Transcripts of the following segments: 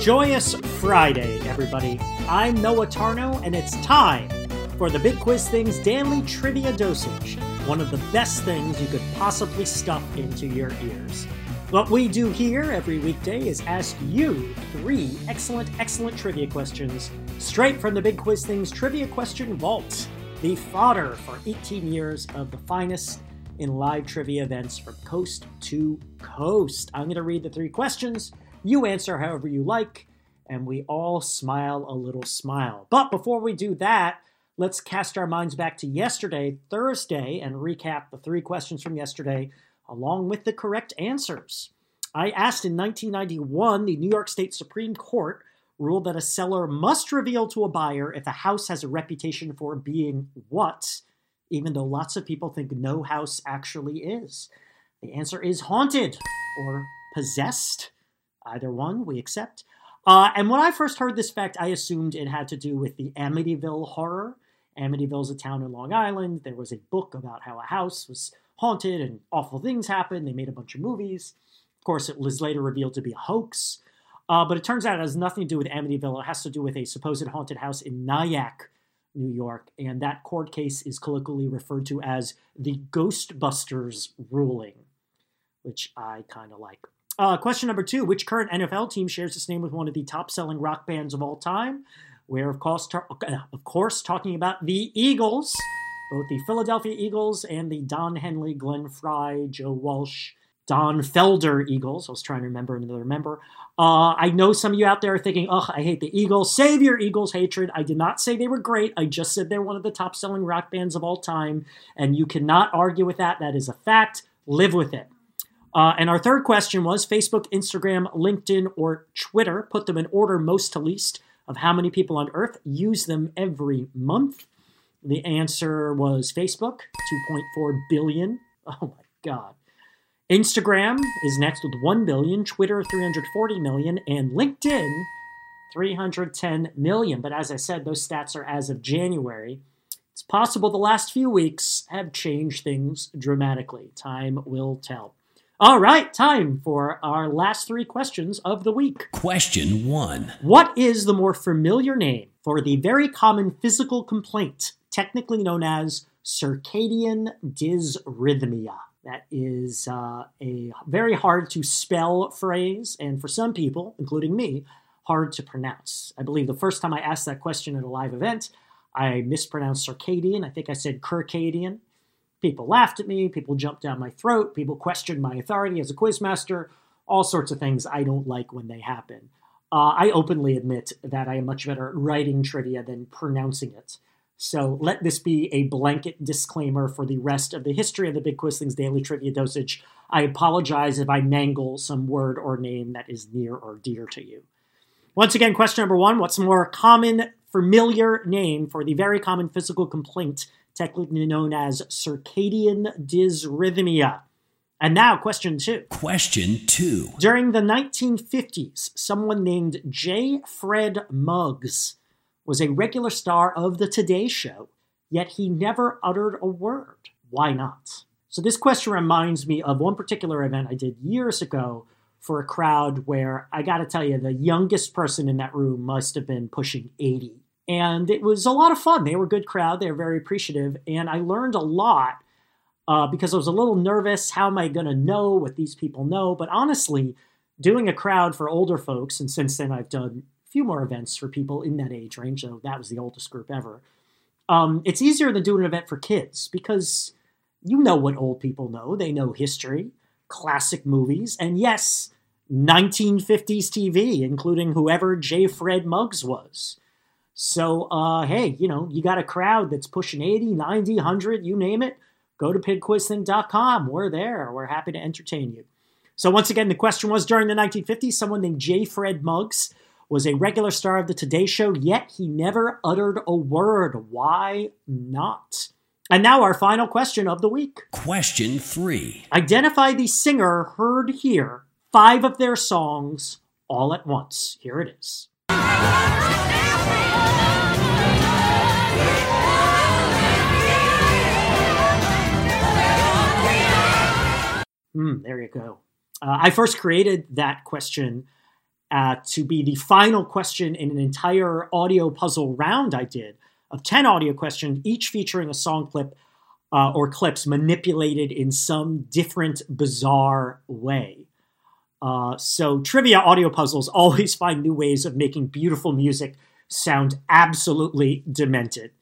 Joyous Friday, everybody. I'm Noah Tarnow, and it's time for the Big Quiz Thing's Daily Trivia Dosage, one of the best things you could possibly stuff into your ears. What we do here every weekday is ask you three excellent, excellent trivia questions straight from the Big Quiz Thing's Trivia Question Vault, the fodder for 18 years of the finest in live trivia events from coast to coast. I'm going to read the three questions. You answer however you like, and we all smile a little smile. But before we do that, let's cast our minds back to yesterday, Thursday, and recap the three questions from yesterday along with the correct answers. I asked in 1991, the New York State Supreme Court ruled that a seller must reveal to a buyer if a house has a reputation for being what, even though lots of people think no house actually is. The answer is haunted or possessed. Either one, we accept. Uh, and when I first heard this fact, I assumed it had to do with the Amityville horror. Amityville is a town in Long Island. There was a book about how a house was haunted and awful things happened. They made a bunch of movies. Of course, it was later revealed to be a hoax. Uh, but it turns out it has nothing to do with Amityville. It has to do with a supposed haunted house in Nyack, New York. And that court case is colloquially referred to as the Ghostbusters ruling, which I kind of like. Uh, question number two Which current NFL team shares its name with one of the top selling rock bands of all time? We're, of course, ta- of course talking about the Eagles, both the Philadelphia Eagles and the Don Henley, Glenn Frey, Joe Walsh, Don Felder Eagles. I was trying to remember another member. Uh, I know some of you out there are thinking, ugh, I hate the Eagles. Save your Eagles hatred. I did not say they were great. I just said they're one of the top selling rock bands of all time. And you cannot argue with that. That is a fact. Live with it. Uh, and our third question was Facebook, Instagram, LinkedIn, or Twitter. Put them in order most to least of how many people on Earth use them every month. The answer was Facebook, 2.4 billion. Oh my God. Instagram is next with 1 billion, Twitter 340 million, and LinkedIn 310 million. But as I said, those stats are as of January. It's possible the last few weeks have changed things dramatically. Time will tell. All right, time for our last three questions of the week. Question one What is the more familiar name for the very common physical complaint, technically known as circadian dysrhythmia? That is uh, a very hard to spell phrase, and for some people, including me, hard to pronounce. I believe the first time I asked that question at a live event, I mispronounced circadian. I think I said circadian. People laughed at me, people jumped down my throat, people questioned my authority as a quizmaster, all sorts of things I don't like when they happen. Uh, I openly admit that I am much better at writing trivia than pronouncing it. So let this be a blanket disclaimer for the rest of the history of the Big Quiz Thing's Daily Trivia Dosage. I apologize if I mangle some word or name that is near or dear to you. Once again, question number one What's a more common, familiar name for the very common physical complaint, technically known as circadian dysrhythmia? And now, question two. Question two During the 1950s, someone named J. Fred Muggs was a regular star of The Today Show, yet he never uttered a word. Why not? So, this question reminds me of one particular event I did years ago for a crowd where I gotta tell you, the youngest person in that room must have been pushing 80. And it was a lot of fun. They were a good crowd, they were very appreciative, and I learned a lot uh, because I was a little nervous. How am I gonna know what these people know? But honestly, doing a crowd for older folks, and since then I've done a few more events for people in that age range, though that was the oldest group ever. Um, it's easier than doing an event for kids because you know what old people know. They know history, classic movies, and yes, 1950s TV, including whoever J. Fred Muggs was. So, uh, hey, you know, you got a crowd that's pushing 80, 90, 100, you name it. Go to bigquizthing.com. We're there. We're happy to entertain you. So, once again, the question was during the 1950s, someone named J. Fred Muggs was a regular star of the Today Show, yet he never uttered a word. Why not? And now our final question of the week. Question three Identify the singer heard here, five of their songs all at once. Here it is. Hmm, there you go. Uh, I first created that question uh, to be the final question in an entire audio puzzle round I did of 10 audio questions, each featuring a song clip uh, or clips manipulated in some different, bizarre way. Uh, so, trivia audio puzzles always find new ways of making beautiful music sound absolutely demented.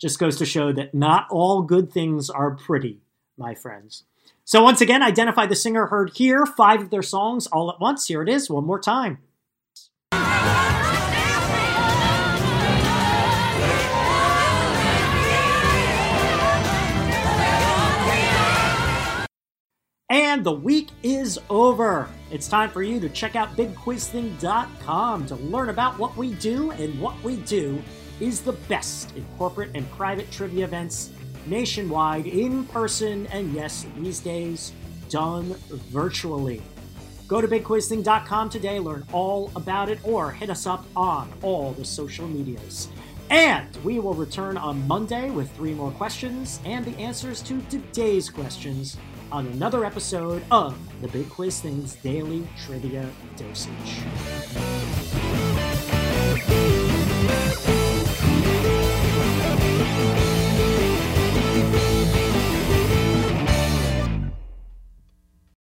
Just goes to show that not all good things are pretty, my friends. So, once again, identify the singer heard here, five of their songs all at once. Here it is, one more time. The week is over. It's time for you to check out bigquizthing.com to learn about what we do, and what we do is the best in corporate and private trivia events nationwide, in person, and yes, these days, done virtually. Go to bigquizthing.com today, learn all about it, or hit us up on all the social medias. And we will return on Monday with three more questions and the answers to today's questions on another episode of the Big Quiz Thing's Daily Trivia Dosage.